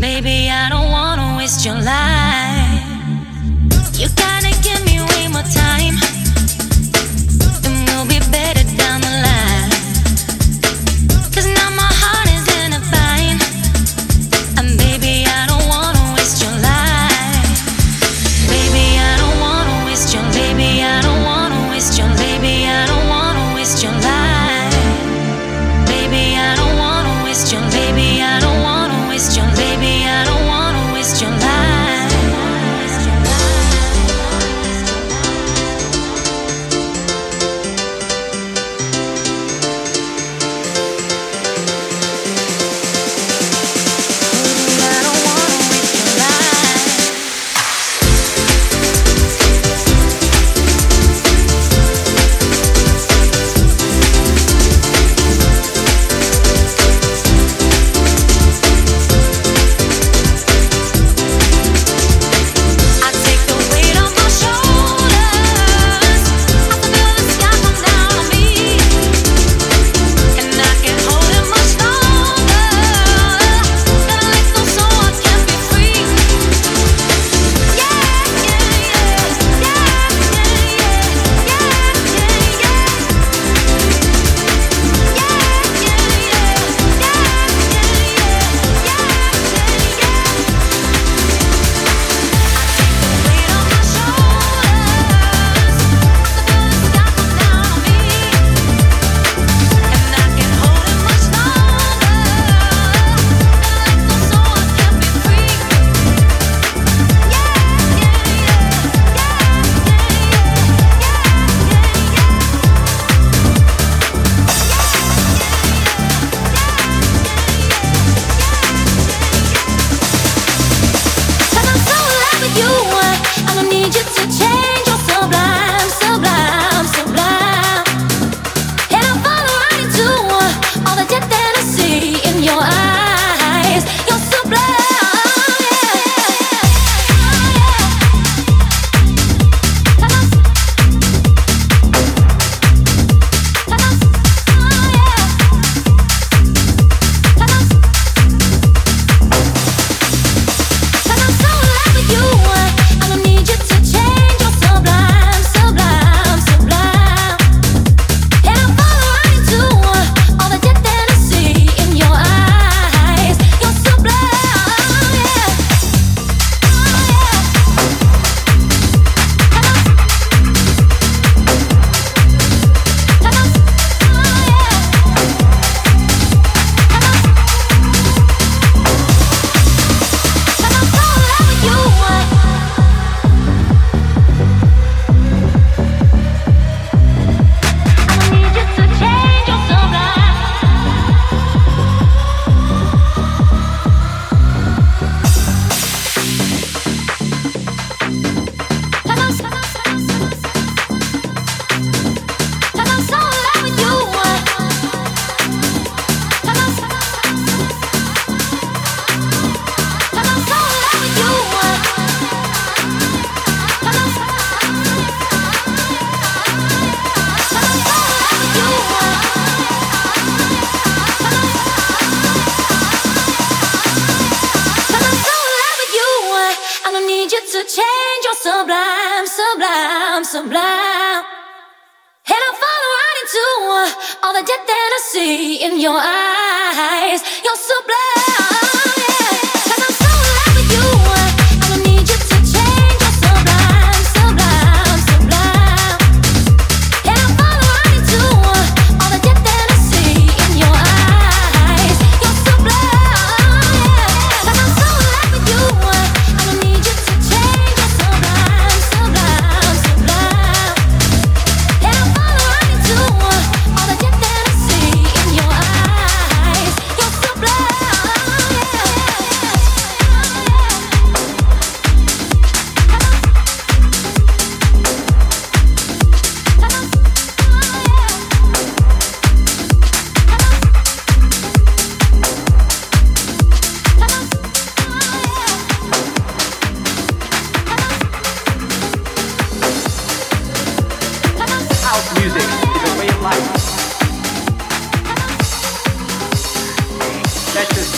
Baby, I don't wanna waste your life. You gotta give me way more time, and we'll be better.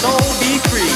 soul be free.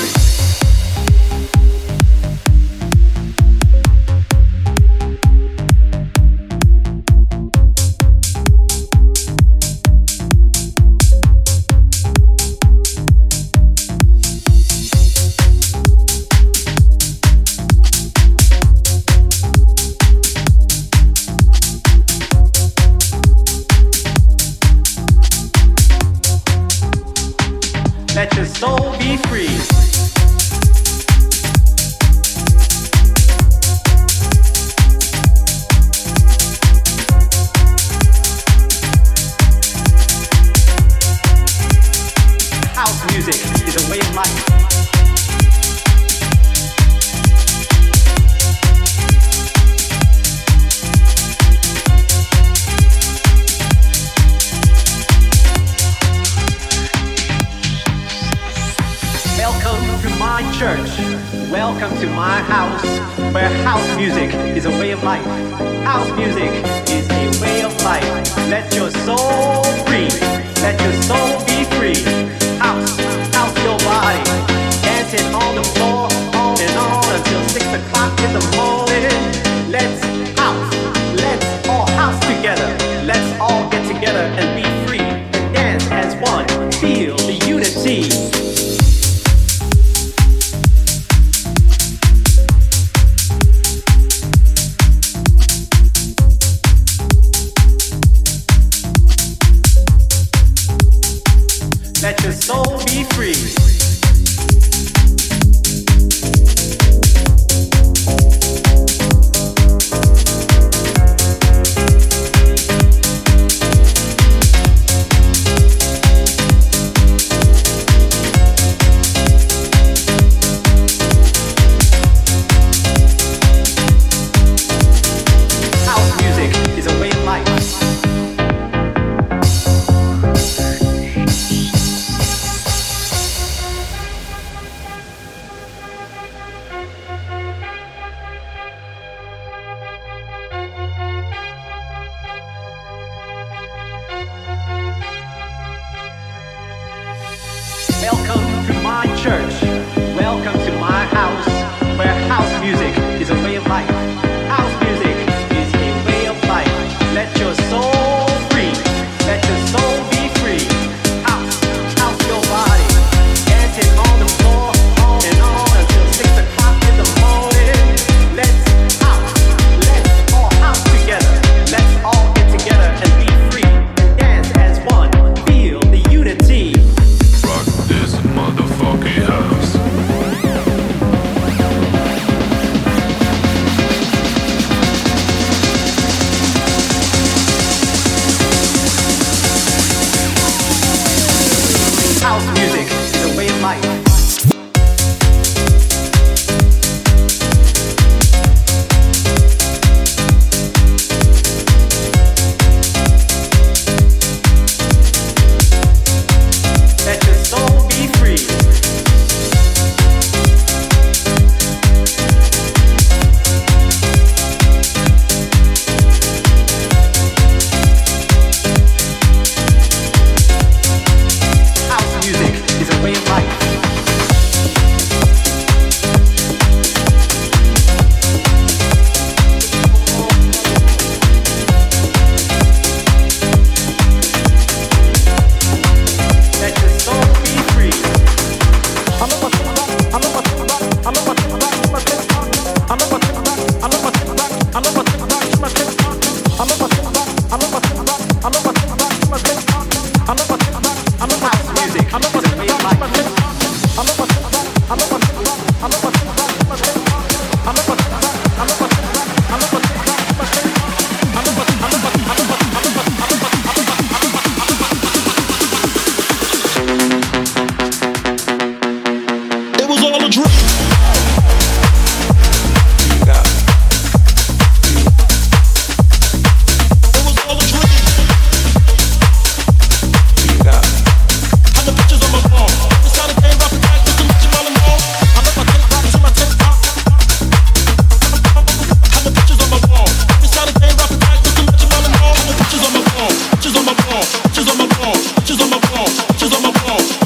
Welcome.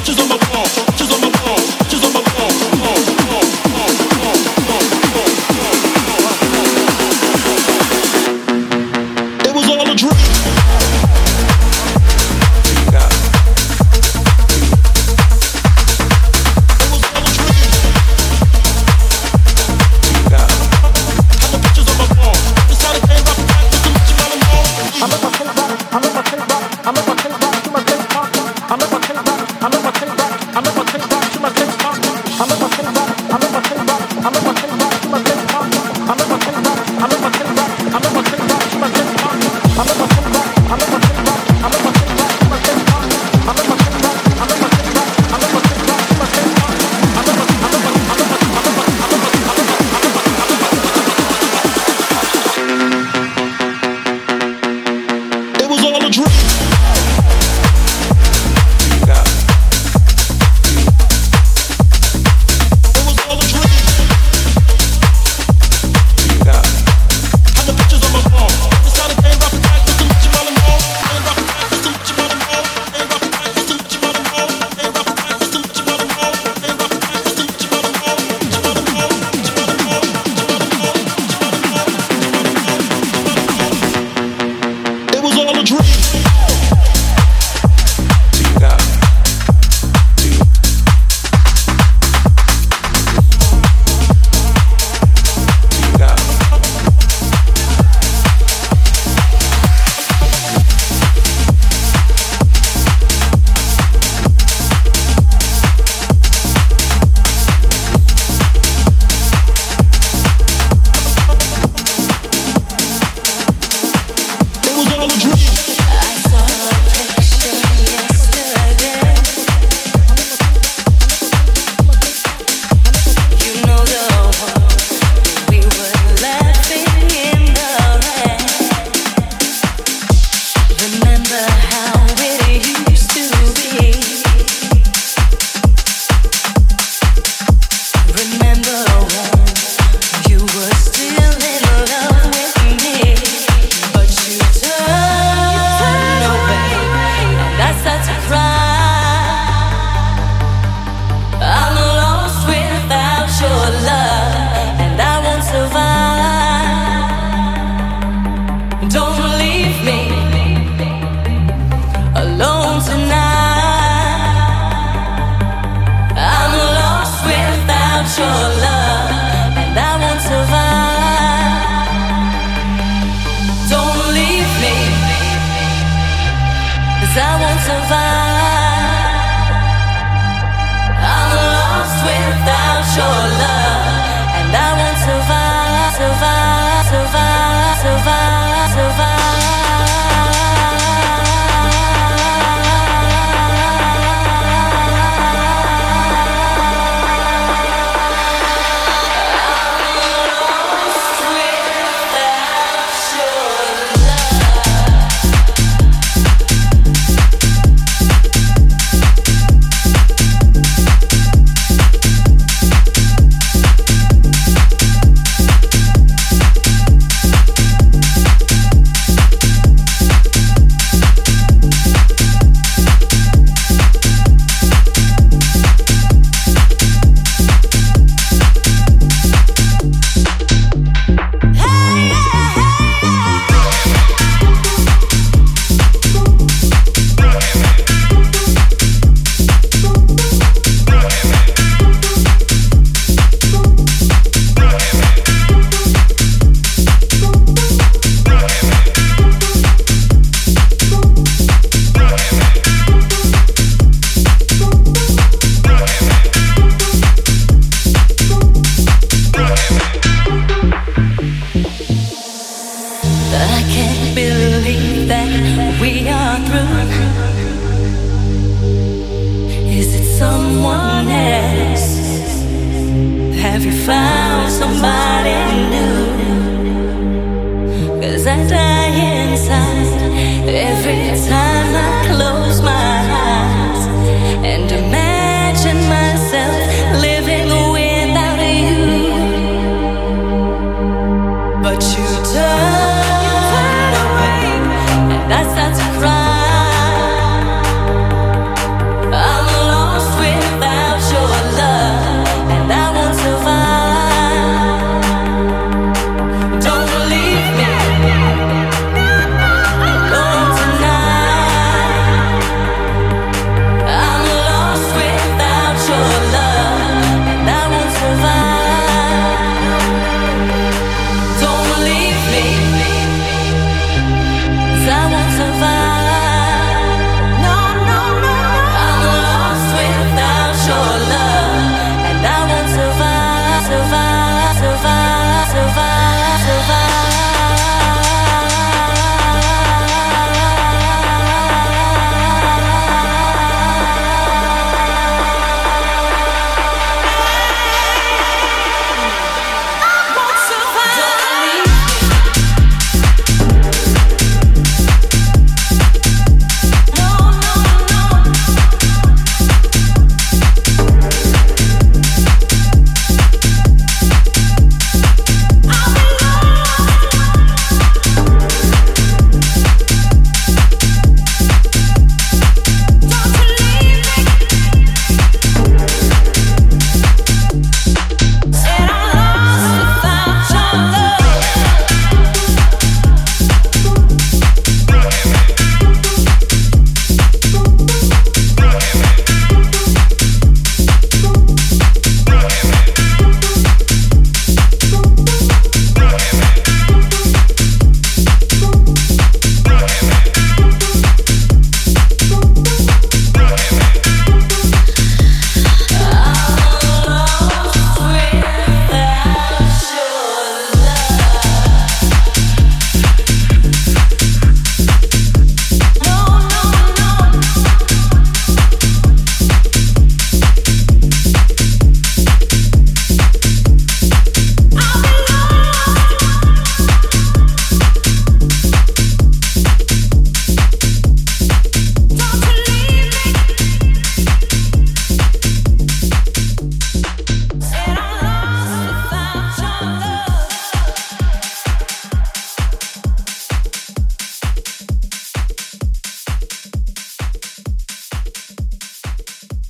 I'm a